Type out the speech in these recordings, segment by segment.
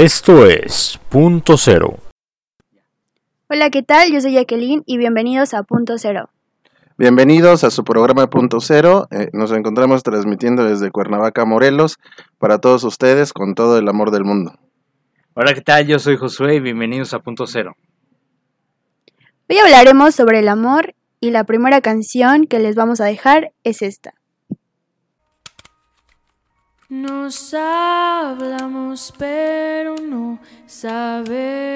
Esto es Punto Cero. Hola, ¿qué tal? Yo soy Jacqueline y bienvenidos a Punto Cero. Bienvenidos a su programa Punto Cero. Eh, nos encontramos transmitiendo desde Cuernavaca, Morelos, para todos ustedes con todo el amor del mundo. Hola, ¿qué tal? Yo soy Josué y bienvenidos a Punto Cero. Hoy hablaremos sobre el amor y la primera canción que les vamos a dejar es esta. Nos hablamos, pero no sabemos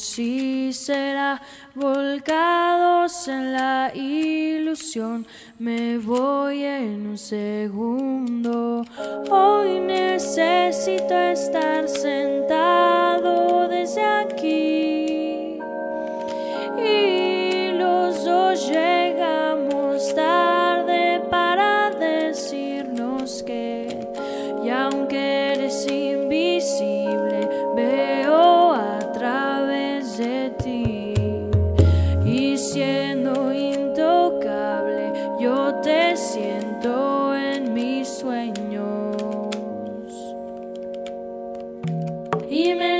si será volcados en la ilusión. Me voy en un segundo. Hoy necesito estar sentado desde aquí. Y los dos Amen.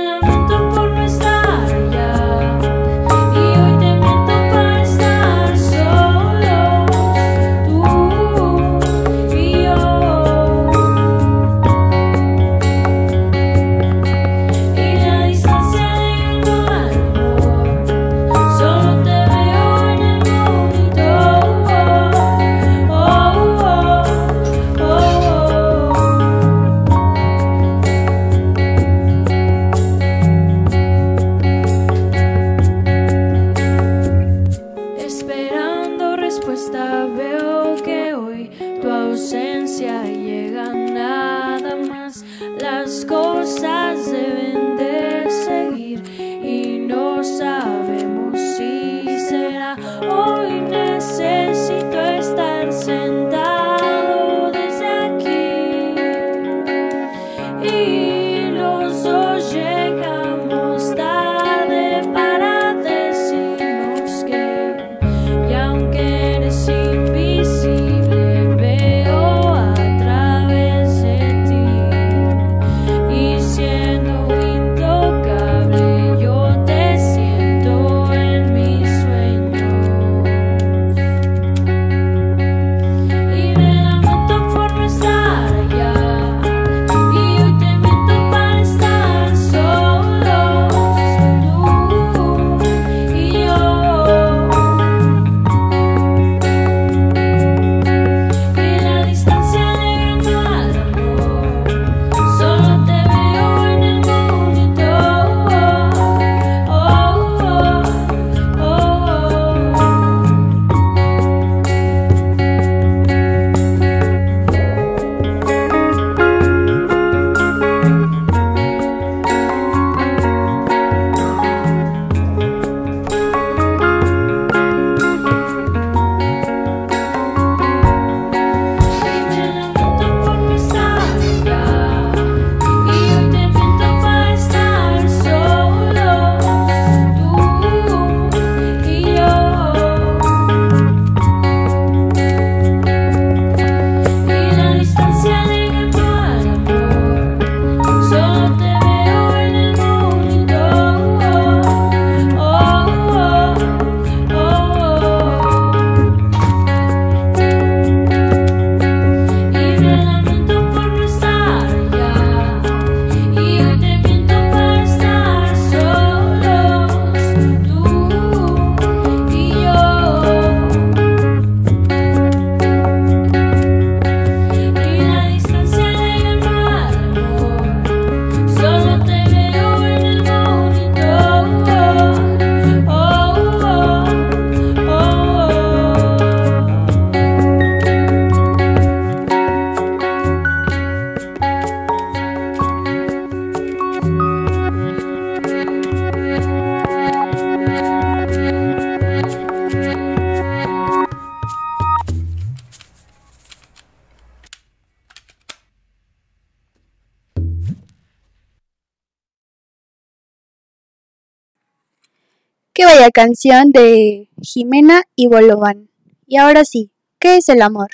bella canción de Jimena y Bolovan. Y ahora sí, ¿qué es el amor?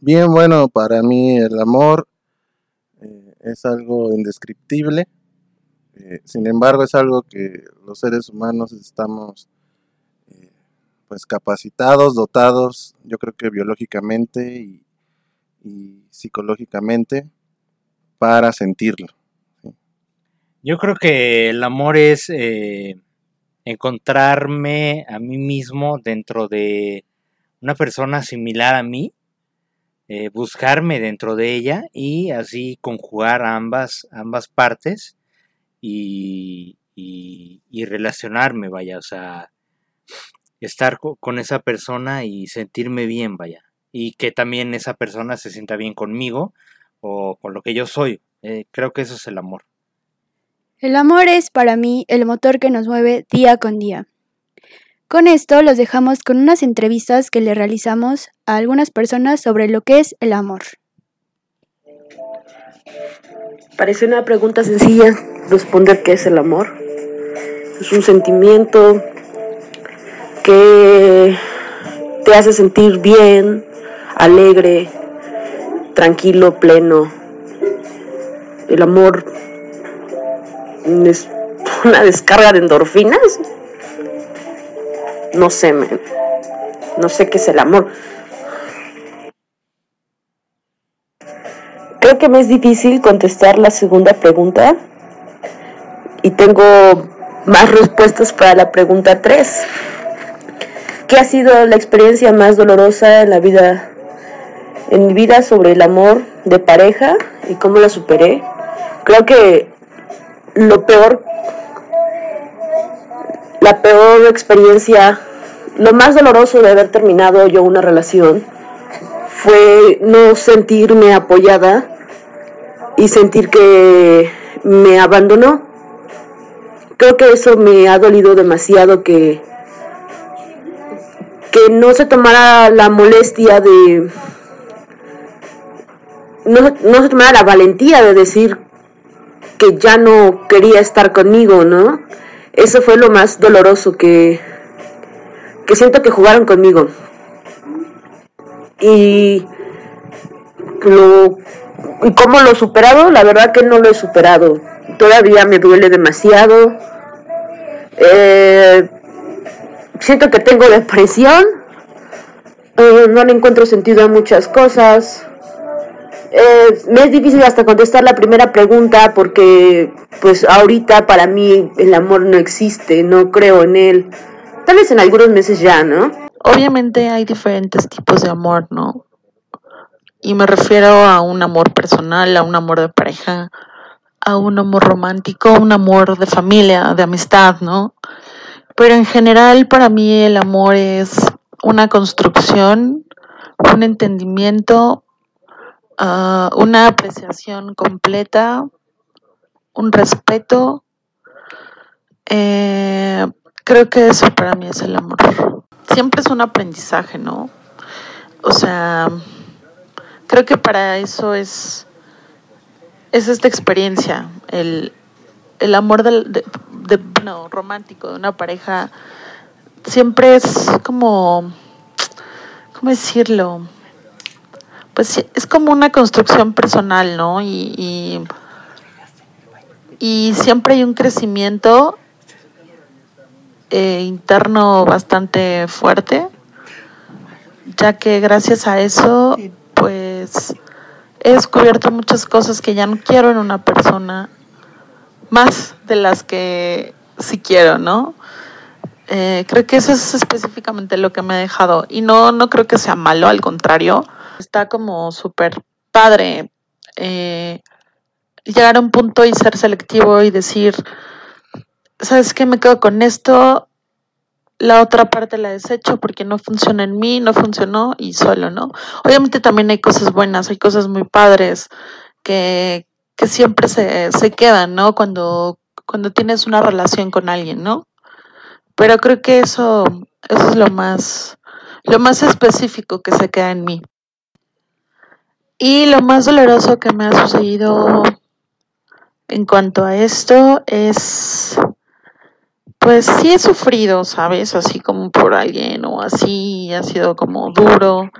Bien, bueno, para mí el amor eh, es algo indescriptible. Eh, sin embargo, es algo que los seres humanos estamos eh, pues capacitados, dotados, yo creo que biológicamente y, psicológicamente para sentirlo. Yo creo que el amor es encontrarme a mí mismo dentro de una persona similar a mí, eh, buscarme dentro de ella y así conjugar ambas, ambas partes y, y- relacionarme, vaya, o sea, estar co- con esa persona y sentirme bien, vaya, y que también esa persona se sienta bien conmigo o con lo que yo soy. Eh, creo que eso es el amor. El amor es para mí el motor que nos mueve día con día. Con esto los dejamos con unas entrevistas que le realizamos a algunas personas sobre lo que es el amor. Parece una pregunta sencilla responder qué es el amor. Es un sentimiento que te hace sentir bien, alegre, tranquilo, pleno. El amor es una descarga de endorfinas. No sé, men. no sé qué es el amor. Creo que me es difícil contestar la segunda pregunta y tengo más respuestas para la pregunta 3. ¿Qué ha sido la experiencia más dolorosa en la vida en mi vida sobre el amor de pareja y cómo la superé? Creo que lo peor la peor experiencia, lo más doloroso de haber terminado yo una relación fue no sentirme apoyada y sentir que me abandonó. Creo que eso me ha dolido demasiado que que no se tomara la molestia de no, no se tomara la valentía de decir que ya no quería estar conmigo, ¿no? Eso fue lo más doloroso que que siento que jugaron conmigo. Y lo y cómo lo he superado, la verdad que no lo he superado. Todavía me duele demasiado. Eh, siento que tengo depresión. Eh, no le encuentro sentido a muchas cosas. Eh, me es difícil hasta contestar la primera pregunta porque pues ahorita para mí el amor no existe, no creo en él. Tal vez en algunos meses ya, ¿no? Obviamente hay diferentes tipos de amor, ¿no? Y me refiero a un amor personal, a un amor de pareja, a un amor romántico, un amor de familia, de amistad, ¿no? Pero en general para mí el amor es una construcción, un entendimiento, ah, una apreciación completa, un respeto. Eh, creo que eso para mí es el amor. Siempre es un aprendizaje, ¿no? O sea, creo que para eso es, es esta experiencia, el, el amor del, de, no, romántico de una pareja siempre es como, ¿cómo decirlo? Pues es como una construcción personal, ¿no? Y, y, y siempre hay un crecimiento eh, interno bastante fuerte, ya que gracias a eso, pues he descubierto muchas cosas que ya no quiero en una persona, más de las que sí quiero, ¿no? Eh, creo que eso es específicamente lo que me ha dejado. Y no, no creo que sea malo, al contrario. Está como súper padre eh, llegar a un punto y ser selectivo y decir, ¿sabes qué? Me quedo con esto, la otra parte la desecho porque no funciona en mí, no funcionó y solo, ¿no? Obviamente también hay cosas buenas, hay cosas muy padres que, que siempre se, se quedan, ¿no? Cuando, cuando tienes una relación con alguien, ¿no? Pero creo que eso, eso es lo más, lo más específico que se queda en mí. Y lo más doloroso que me ha sucedido en cuanto a esto es pues sí he sufrido, ¿sabes? Así como por alguien o así, ha sido como duro.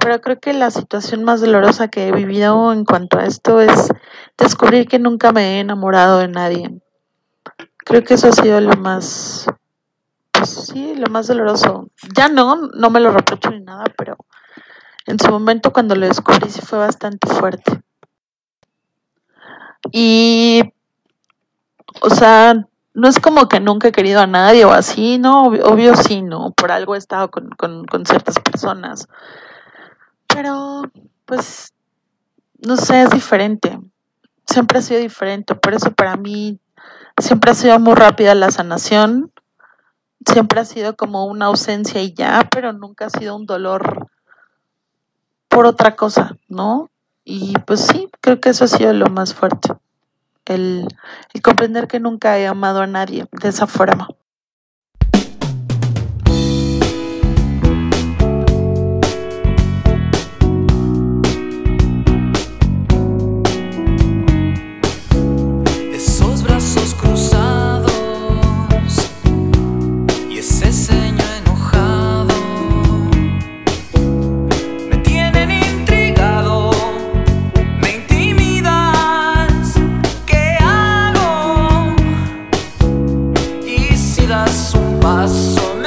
Pero creo que la situación más dolorosa que he vivido en cuanto a esto es descubrir que nunca me he enamorado de nadie. Creo que eso ha sido lo más, pues sí, lo más doloroso. Ya no, no me lo reprocho ni nada, pero en su momento cuando lo descubrí sí fue bastante fuerte. Y, o sea, no es como que nunca he querido a nadie o así, ¿no? Obvio, sí, ¿no? Por algo he estado con, con, con ciertas personas. Pero, pues, no sé, es diferente. Siempre ha sido diferente. Por eso para mí siempre ha sido muy rápida la sanación. Siempre ha sido como una ausencia y ya, pero nunca ha sido un dolor por otra cosa, ¿no? Y pues sí, creo que eso ha sido lo más fuerte. El, el comprender que nunca he amado a nadie de esa forma. Das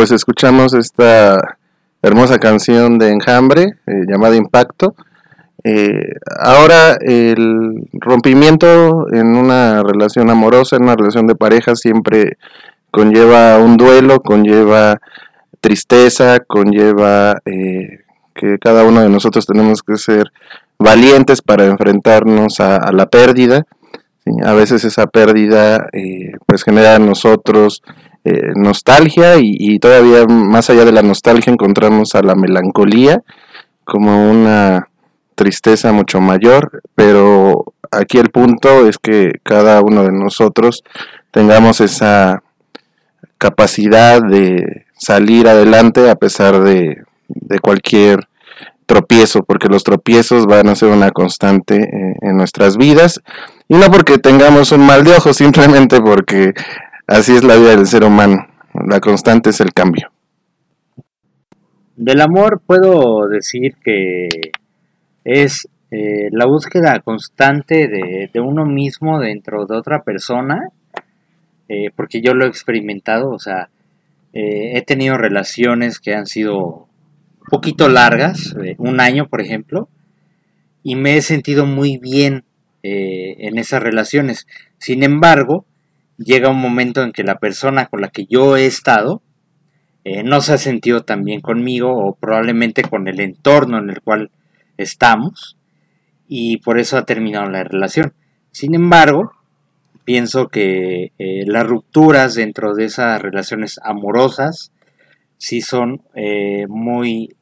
pues escuchamos esta hermosa canción de Enjambre eh, llamada Impacto. Eh, ahora el rompimiento en una relación amorosa, en una relación de pareja, siempre conlleva un duelo, conlleva tristeza, conlleva eh, que cada uno de nosotros tenemos que ser valientes para enfrentarnos a, la pérdida. A veces esa pérdida eh, pues genera en nosotros eh, nostalgia y, todavía más allá de la nostalgia encontramos a la melancolía como una tristeza mucho mayor, pero aquí el punto es que cada uno de nosotros tengamos esa capacidad de salir adelante a pesar de, cualquier tropiezo, porque los tropiezos van a ser una constante eh, en nuestras vidas, y no porque tengamos un mal de ojo, simplemente porque así es la vida del ser humano, la constante es el cambio. Del amor puedo decir que es eh, la búsqueda constante de, uno mismo dentro de otra persona, eh, porque yo lo he experimentado, o sea, eh, he tenido relaciones que han sido un poquito largas, un año por ejemplo, y me he sentido muy bien en esas relaciones. Sin embargo, llega un momento en que la persona con la que yo he estado eh, no se ha sentido tan bien conmigo o probablemente con el entorno en el cual estamos y por eso ha terminado la relación. Sin embargo, pienso que eh, las rupturas dentro de esas relaciones amorosas sí son eh, muy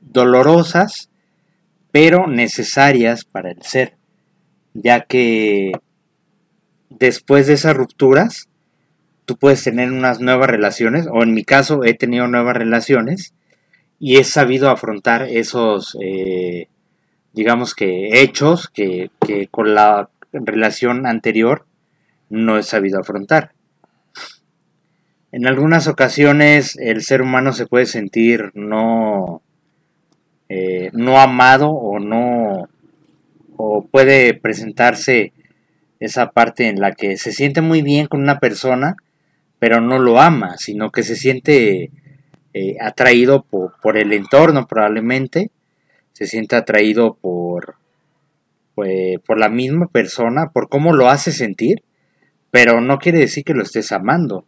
dolorosas, pero necesarias para el ser, ya que después de esas rupturas, tú puedes tener unas nuevas relaciones, o en mi caso he tenido nuevas relaciones, y he sabido afrontar esos, eh, digamos que, hechos que, que con la relación anterior no he sabido afrontar. En algunas ocasiones el ser humano se puede sentir no, eh, no amado o no o puede presentarse esa parte en la que se siente muy bien con una persona pero no lo ama sino que se siente eh, atraído por, el entorno probablemente se siente atraído por pues, por la misma persona por cómo lo hace sentir pero no quiere decir que lo estés amando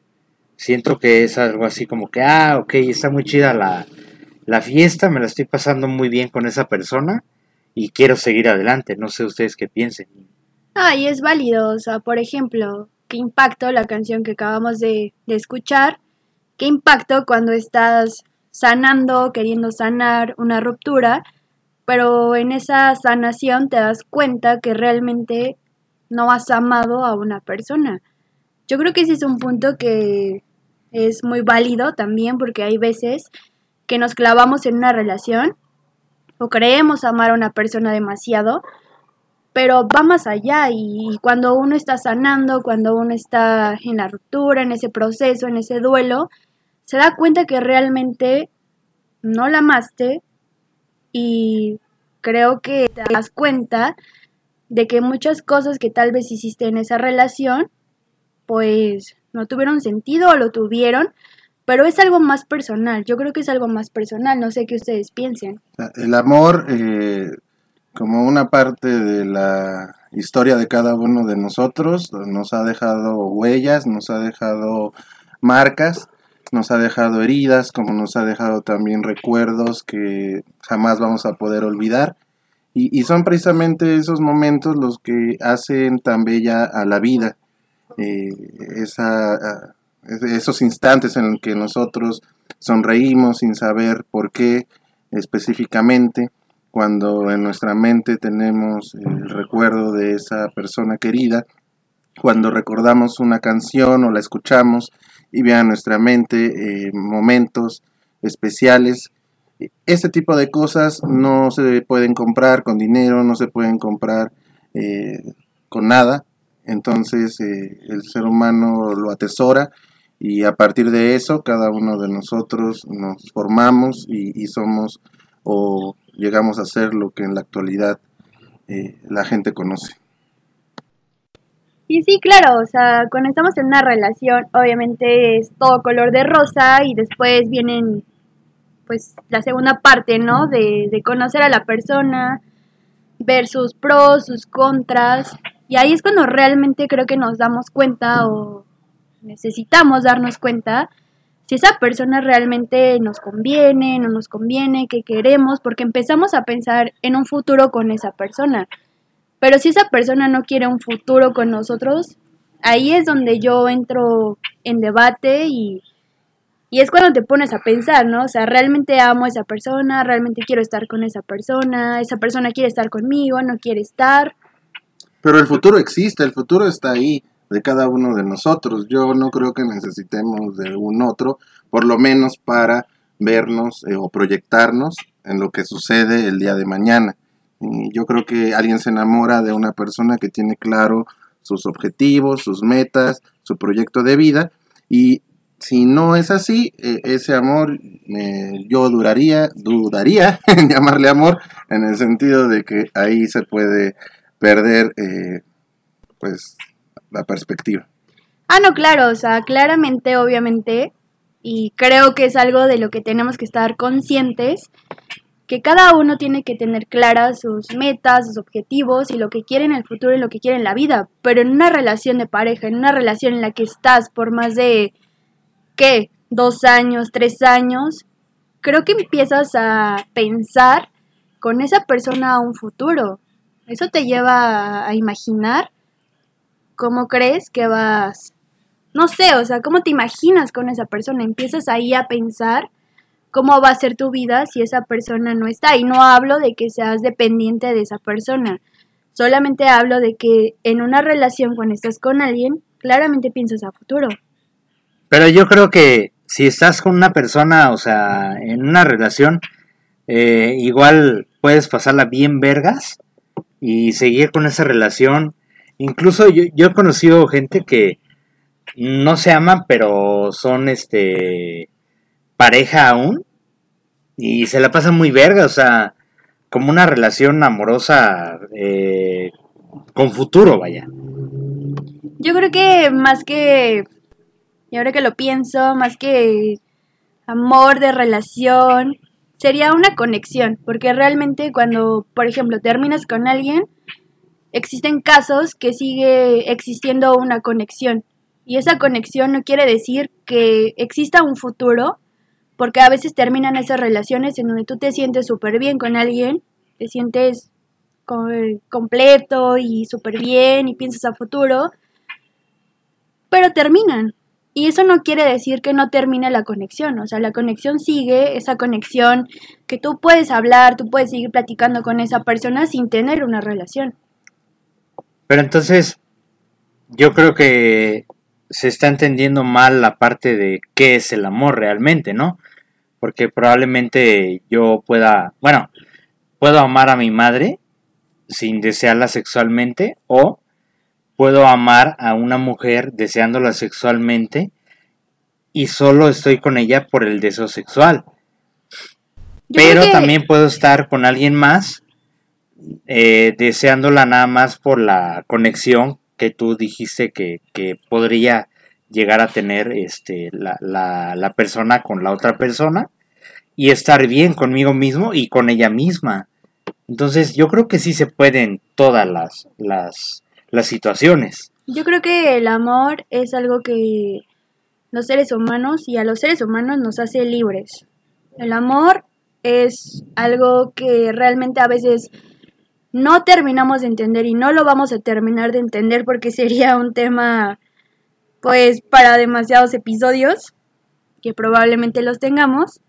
siento que es algo así como que ah ok está muy chida la la fiesta, me la estoy pasando muy bien con esa persona y quiero seguir adelante. No sé ustedes qué piensen. Ah, y es válido, o sea, por ejemplo, qué impacto la canción que acabamos de, de escuchar, qué impacto cuando estás sanando, queriendo sanar una ruptura, pero en esa sanación te das cuenta que realmente no has amado a una persona. Yo creo que ese es un punto que es muy válido también porque hay veces que nos clavamos en una relación o creemos amar a una persona demasiado, pero va más allá y cuando uno está sanando, cuando uno está en la ruptura, en ese proceso, en ese duelo, se da cuenta que realmente no la amaste y creo que te das cuenta de que muchas cosas que tal vez hiciste en esa relación, pues no tuvieron sentido o lo tuvieron, pero es algo más personal, yo creo que es algo más personal, no sé qué ustedes piensen. El amor, eh, como una parte de la historia de cada uno de nosotros, nos ha dejado huellas, nos ha dejado marcas, nos ha dejado heridas, como nos ha dejado también recuerdos que jamás vamos a poder olvidar. Y, y son precisamente esos momentos los que hacen tan bella a la vida. Eh, esa esos instantes en los que nosotros sonreímos sin saber por qué específicamente, cuando en nuestra mente tenemos el recuerdo de esa persona querida, cuando recordamos una canción o la escuchamos y vean nuestra mente eh, momentos especiales. Este tipo de cosas no se pueden comprar con dinero, no se pueden comprar eh, con nada. Entonces eh, el ser humano lo atesora y a partir de eso cada uno de nosotros nos formamos y, y somos o llegamos a ser lo que en la actualidad eh, la gente conoce. Y sí, claro, o sea, cuando estamos en una relación, obviamente es todo color de rosa y después vienen, pues, la segunda parte, ¿no? De, de conocer a la persona, ver sus pros, sus contras, y ahí es cuando realmente creo que nos damos cuenta o necesitamos darnos cuenta si esa persona realmente nos conviene, no nos conviene, qué queremos, porque empezamos a pensar en un futuro con esa persona. Pero si esa persona no quiere un futuro con nosotros, ahí es donde yo entro en debate y, y es cuando te pones a pensar, ¿no? O sea, realmente amo a esa persona, realmente quiero estar con esa persona, esa persona quiere estar conmigo, no quiere estar. Pero el futuro existe, el futuro está ahí de cada uno de nosotros. Yo no creo que necesitemos de un otro, por lo menos para vernos eh, o proyectarnos en lo que sucede el día de mañana. Yo creo que alguien se enamora de una persona que tiene claro sus objetivos, sus metas, su proyecto de vida y si no es así, eh, ese amor eh, yo duraría, dudaría en llamarle amor en el sentido de que ahí se puede perder eh, pues la perspectiva. Ah, no, claro, o sea, claramente, obviamente, y creo que es algo de lo que tenemos que estar conscientes, que cada uno tiene que tener claras sus metas, sus objetivos y lo que quiere en el futuro y lo que quiere en la vida, pero en una relación de pareja, en una relación en la que estás por más de, ¿qué? Dos años, tres años, creo que empiezas a pensar con esa persona un futuro. Eso te lleva a imaginar cómo crees que vas, no sé, o sea, cómo te imaginas con esa persona. Empiezas ahí a pensar cómo va a ser tu vida si esa persona no está. Y no hablo de que seas dependiente de esa persona. Solamente hablo de que en una relación cuando estás con alguien, claramente piensas a futuro. Pero yo creo que si estás con una persona, o sea, en una relación, eh, igual puedes pasarla bien vergas y seguir con esa relación. Incluso yo, he conocido gente que no se aman, pero son este pareja aún y se la pasa muy verga, o sea, como una relación amorosa eh, con futuro, vaya. Yo creo que más que, y ahora que lo pienso, más que amor de relación, sería una conexión, porque realmente cuando, por ejemplo, terminas con alguien, existen casos que sigue existiendo una conexión. Y esa conexión no quiere decir que exista un futuro, porque a veces terminan esas relaciones en donde tú te sientes súper bien con alguien, te sientes co- completo y súper bien y piensas a futuro, pero terminan. Y eso no quiere decir que no termine la conexión, o sea, la conexión sigue, esa conexión que tú puedes hablar, tú puedes seguir platicando con esa persona sin tener una relación. Pero entonces, yo creo que se está entendiendo mal la parte de qué es el amor realmente, ¿no? Porque probablemente yo pueda, bueno, puedo amar a mi madre sin desearla sexualmente o puedo amar a una mujer deseándola sexualmente y solo estoy con ella por el deseo sexual. Yo Pero que- también puedo estar con alguien más eh, deseándola nada más por la conexión que tú dijiste que, que podría llegar a tener este, la, la- la persona con la otra persona y estar bien conmigo mismo y con ella misma. Entonces yo creo que sí se pueden todas las, las, las situaciones. Yo creo que el amor es algo que los seres humanos y a los seres humanos nos hace libres. El amor es algo que realmente a veces no terminamos de entender y no lo vamos a terminar de entender porque sería un tema pues para demasiados episodios que probablemente los tengamos.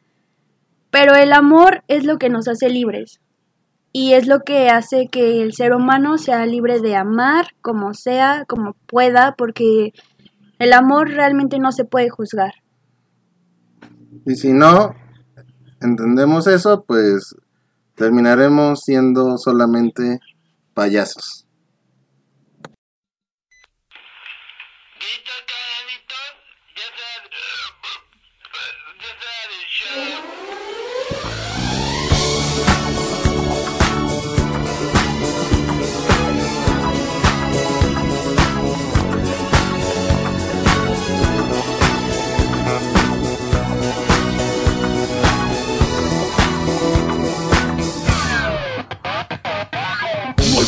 Pero el amor es lo que nos hace libres y es lo que hace que el ser humano sea libre de amar como sea, como pueda, porque el amor realmente no se puede juzgar. Y si no entendemos eso, pues terminaremos siendo solamente payasos.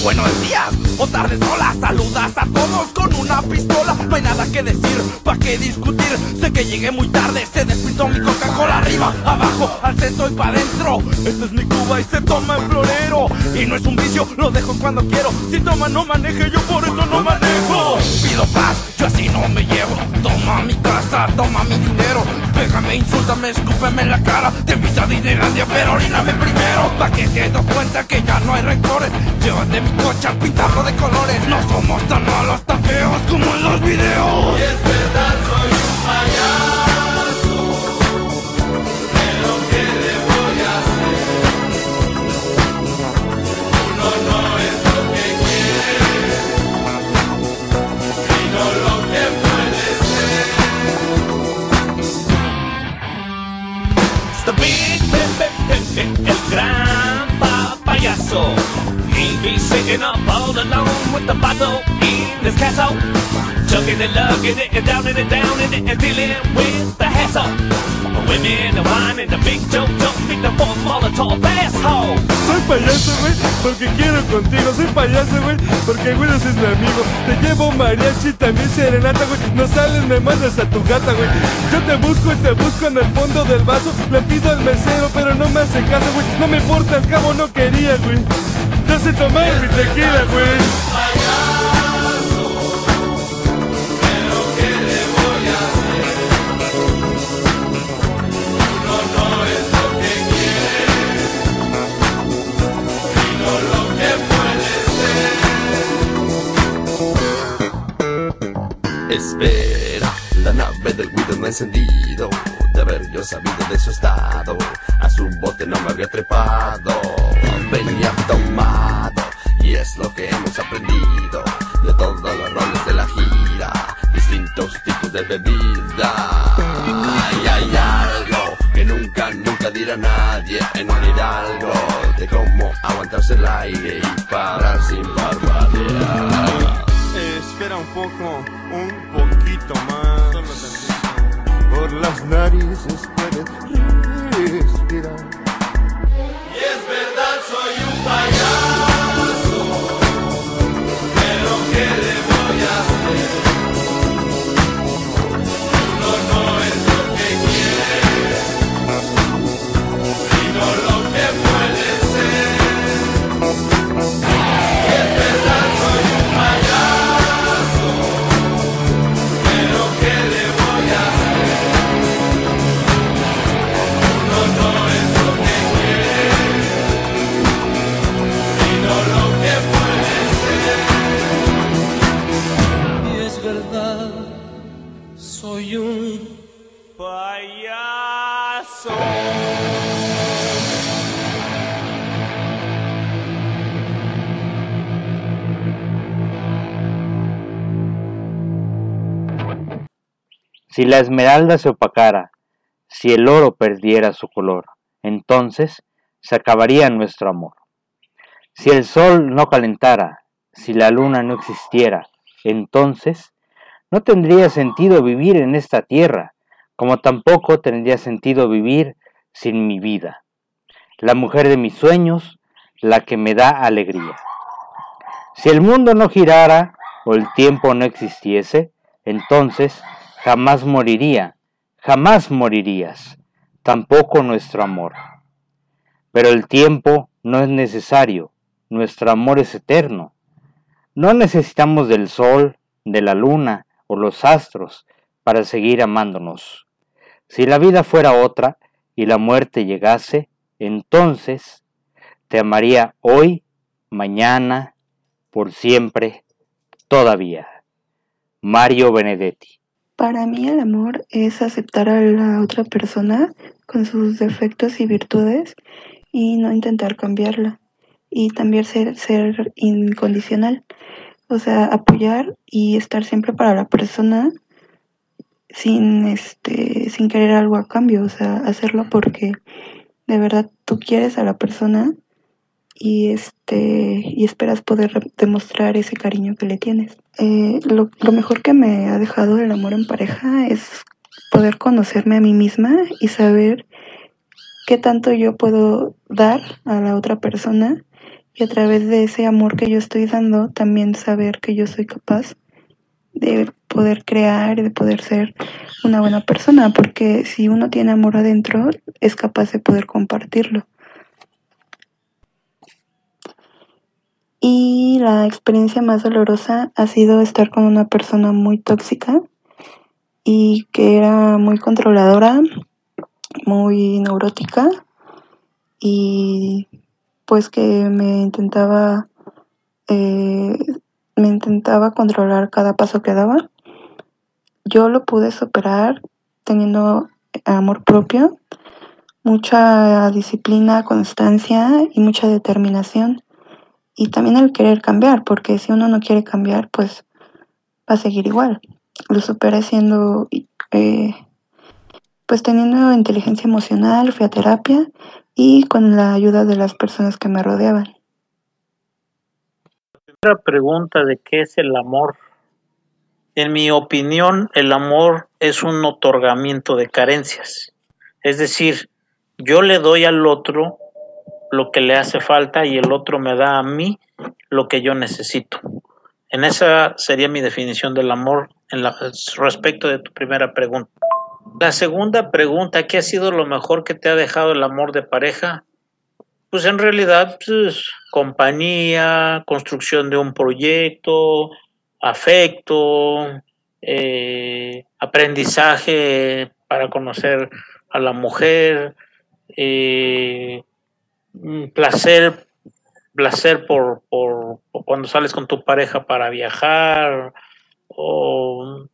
Buenos días o tardes, hola, saludas a todos con una pistola. No hay nada que decir, pa' qué discutir. Sé que llegué muy tarde, se despintó mi Coca-Cola arriba, abajo, al centro y pa' adentro. Esta es mi Cuba y se toma en florero. Y no es un vicio, lo dejo cuando quiero. Si toma, no maneje, yo por eso no manejo. Pido paz, yo así no me llevo. Toma mi casa, toma mi dinero. Pégame, insúltame, escúpeme en la cara. Te invito a Disneylandia, pero oríname primero. Pa' que te das cuenta que ya no hay rencores. Llévate mi coche al pintarlo de colores. No somos tan malos, tan feos como en los videos. Y es verdad, soy un payaso. ¿qué le voy a hacer? Uno no es lo que quiere, sino lo que puede ser. Big, big, el gran papayazo. Be sitting up all alone with the bottle in his castle. Chugging and lugging it and down and down and, and dealing with the hassle. Women and wine and the big joke don't think the fourth Molotov asshole. Soy payaso, güey, porque quiero contigo. Soy payaso, güey, porque güey es mi amigo. Te llevo mariachi, también serenata, güey. No sales, me mandas a tu gata, güey. Yo te busco y te busco en el fondo del vaso. Le pido al mesero, pero no me hace caso, güey. No me importa, al cabo no quería, güey. Sé tomar mi tequila, güey. Espera, la nave del Guido no ha encendido. De haber yo sabido de su estado, a su bote no me había trepado. Venía tomado, y es lo que hemos aprendido de todos los roles de la gira. Distintos tipos de bebida. Ay, hay algo que nunca, nunca dirá nadie en un hidalgo. De cómo aguantarse el aire y parar sin parpadear. Espera un poco, un poquito más. Por las narices Si la esmeralda se opacara, si el oro perdiera su color, entonces se acabaría nuestro amor. Si el sol no calentara, si la luna no existiera, entonces no tendría sentido vivir en esta tierra, como tampoco tendría sentido vivir sin mi vida. La mujer de mis sueños, la que me da alegría. Si el mundo no girara o el tiempo no existiese, entonces jamás moriría, jamás morirías, tampoco nuestro amor. Pero el tiempo no es necesario, nuestro amor es eterno. No necesitamos del sol, de la luna o los astros para seguir amándonos. Si la vida fuera otra y la muerte llegase, entonces te amaría hoy, mañana, por siempre, todavía. Mario Benedetti. Para mí el amor es aceptar a la otra persona con sus defectos y virtudes y no intentar cambiarla. Y también ser, ser incondicional. O sea, apoyar y estar siempre para la persona sin este sin querer algo a cambio, o sea, hacerlo porque de verdad tú quieres a la persona y este y esperas poder demostrar ese cariño que le tienes. Eh, lo, lo mejor que me ha dejado el amor en pareja es poder conocerme a mí misma y saber qué tanto yo puedo dar a la otra persona y a través de ese amor que yo estoy dando, también saber que yo soy capaz de poder crear y de poder ser una buena persona, porque si uno tiene amor adentro, es capaz de poder compartirlo. Y la experiencia más dolorosa ha sido estar con una persona muy tóxica y que era muy controladora, muy neurótica y pues que me intentaba eh, me intentaba controlar cada paso que daba. Yo lo pude superar teniendo amor propio, mucha disciplina, constancia y mucha determinación. Y también el querer cambiar, porque si uno no quiere cambiar, pues va a seguir igual. Lo superé siendo, eh, pues teniendo inteligencia emocional, fui a terapia y con la ayuda de las personas que me rodeaban. Primera pregunta de qué es el amor. En mi opinión, el amor es un otorgamiento de carencias. Es decir, yo le doy al otro lo que le hace falta y el otro me da a mí lo que yo necesito. En esa sería mi definición del amor en la, respecto de tu primera pregunta. La segunda pregunta, ¿qué ha sido lo mejor que te ha dejado el amor de pareja? Pues en realidad, pues, compañía, construcción de un proyecto, afecto, eh, aprendizaje para conocer a la mujer, eh, placer, placer por, por, por, cuando sales con tu pareja para viajar, o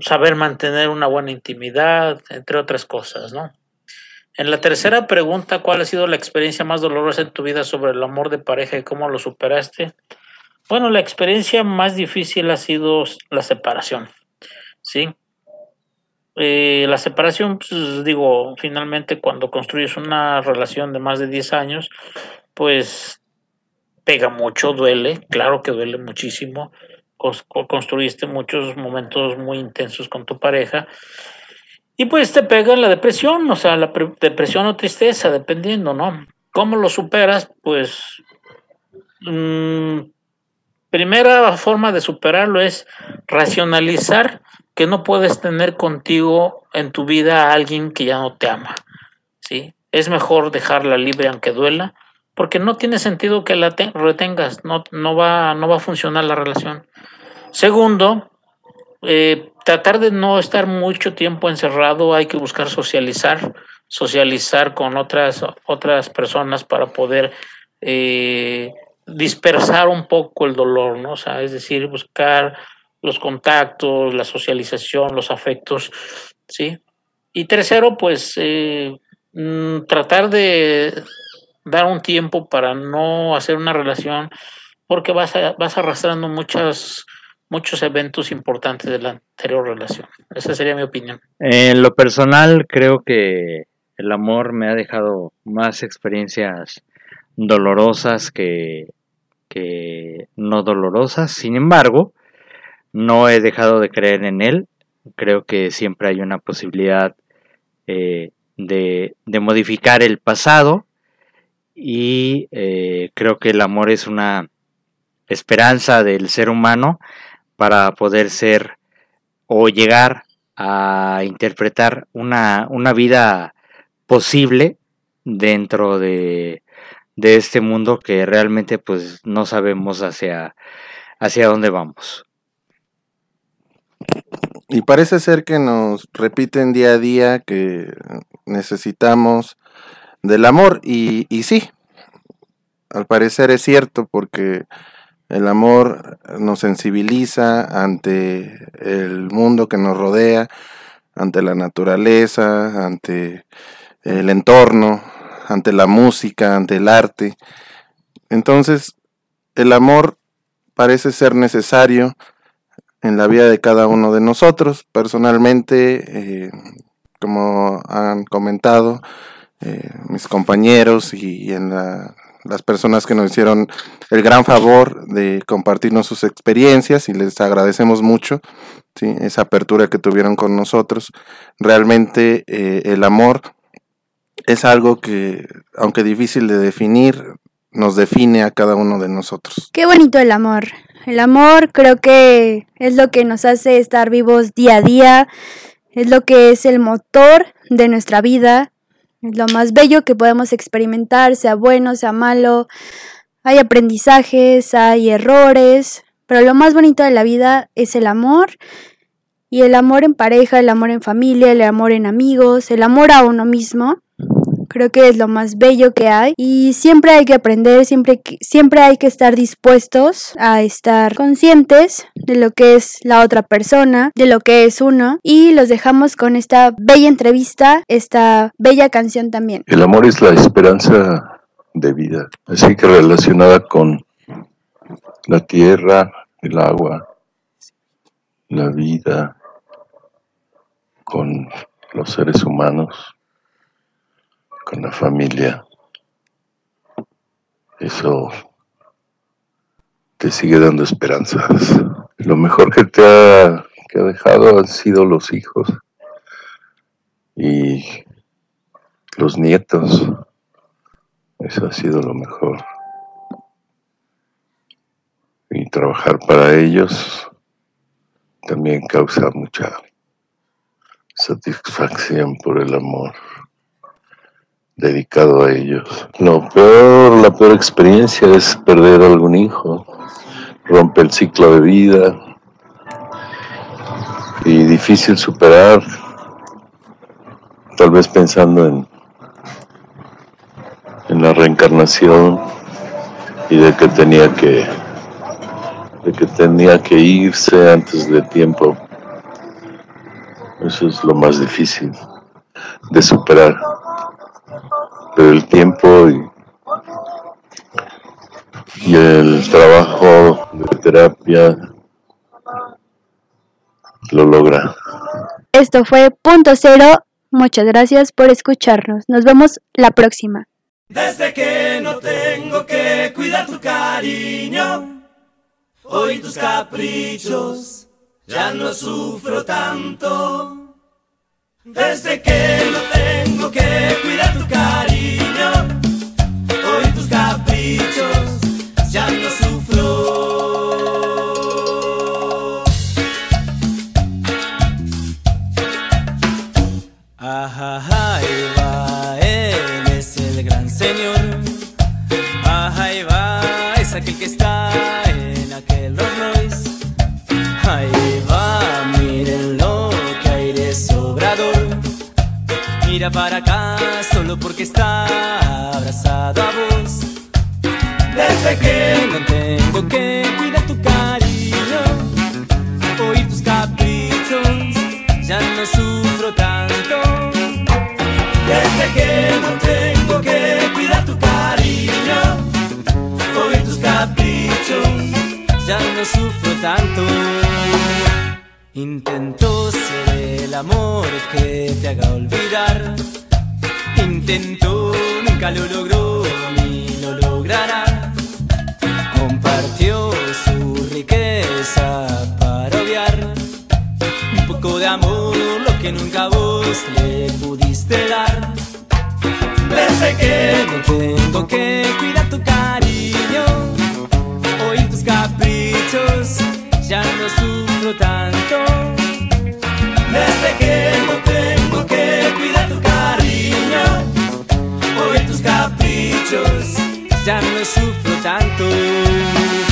saber mantener una buena intimidad, entre otras cosas, ¿no? En la tercera pregunta, ¿cuál ha sido la experiencia más dolorosa en tu vida sobre el amor de pareja y cómo lo superaste? Bueno, la experiencia más difícil ha sido la separación, ¿sí? Eh, la separación, pues, digo, finalmente cuando construyes una relación de más de 10 años, pues pega mucho, duele, claro que duele muchísimo. Construiste muchos momentos muy intensos con tu pareja y pues te pega la depresión, o sea, la depresión o tristeza, dependiendo, ¿no? ¿Cómo lo superas? Pues mmm, primera forma de superarlo es racionalizar que no puedes tener contigo en tu vida a alguien que ya no te ama, ¿sí? Es mejor dejarla libre aunque duela, porque no tiene sentido que la retengas, no, no, va, no va a funcionar la relación. Segundo, eh, tratar de no estar mucho tiempo encerrado, hay que buscar socializar, socializar con otras, otras personas para poder eh, dispersar un poco el dolor, ¿no? O sea, es decir, buscar los contactos, la socialización, los afectos, ¿sí? Y tercero, pues eh, mm, tratar de dar un tiempo para no hacer una relación porque vas, a, vas arrastrando muchas muchos eventos importantes de la anterior relación. Esa sería mi opinión. En lo personal, creo que el amor me ha dejado más experiencias dolorosas que, que no dolorosas. Sin embargo, no he dejado de creer en él. Creo que siempre hay una posibilidad eh, de, de, modificar el pasado y eh, creo que el amor es una esperanza del ser humano para poder ser o llegar a interpretar una, una vida posible dentro de, de, este mundo que realmente pues no sabemos hacia, hacia dónde vamos. Y parece ser que nos repiten día a día que necesitamos del amor y, y sí, al parecer es cierto porque el amor nos sensibiliza ante el mundo que nos rodea, ante la naturaleza, ante el entorno, ante la música, ante el arte. Entonces, el amor parece ser necesario en la vida de cada uno de nosotros. Personalmente, eh, como han comentado eh, mis compañeros y en la las personas que nos hicieron el gran favor de compartirnos sus experiencias y les agradecemos mucho ¿sí? esa apertura que tuvieron con nosotros. Realmente eh, el amor es algo que, aunque difícil de definir, nos define a cada uno de nosotros. Qué bonito el amor. El amor creo que es lo que nos hace estar vivos día a día, es lo que es el motor de nuestra vida, es lo más bello que podemos experimentar, sea bueno, sea malo. Hay aprendizajes, hay errores, pero lo más bonito de la vida es el amor y el amor en pareja, el amor en familia, el amor en amigos, el amor a uno mismo. Creo que es lo más bello que hay. Y siempre hay que aprender, siempre, siempre hay que estar dispuestos a estar conscientes de lo que es la otra persona, de lo que es uno. Y los dejamos con esta bella entrevista, esta bella canción también. El amor es la esperanza de vida, así que relacionada con la tierra, el agua, la vida, con los seres humanos, con la familia. Eso te sigue dando esperanzas. Lo mejor que te ha, que ha dejado han sido los hijos y los nietos. Eso ha sido lo mejor. Y trabajar para ellos también causa mucha satisfacción por el amor dedicado a ellos. Lo peor, la peor experiencia es perder algún hijo. Rompe el ciclo de vida. Y difícil superar, tal vez pensando en en la reencarnación y de que tenía que de que tenía que irse antes de tiempo. Eso es lo más difícil de superar. Pero el tiempo y, y el trabajo de terapia lo logra. Esto fue Punto Cero. Muchas gracias por escucharnos. Nos vemos la próxima. Desde que no tengo que cuidar tu cariño, hoy tus caprichos, ya no sufro tanto. Desde que no tengo que cuidar tu cariño, hoy tus caprichos, ya no sufro. Mira para acá, solo porque está abrazado a vos. Desde que no tengo que cuidar tu cariño, oír tus caprichos, ya no sufro tanto. Desde que no tengo que cuidar tu cariño, oír tus caprichos, ya no sufro tanto. Intento ser el amor que te haga olvidar. Intento, nunca lo logró ni lo logrará. Compartió su riqueza para obviar un poco de amor, lo que nunca vos le pudiste dar. Desde que no tengo que cuidar tu cariño, oír tus caprichos, ya no sufro tanto. Desde que no tengo que cuidar tu cariño, oír tus caprichos, ya no sufro tanto.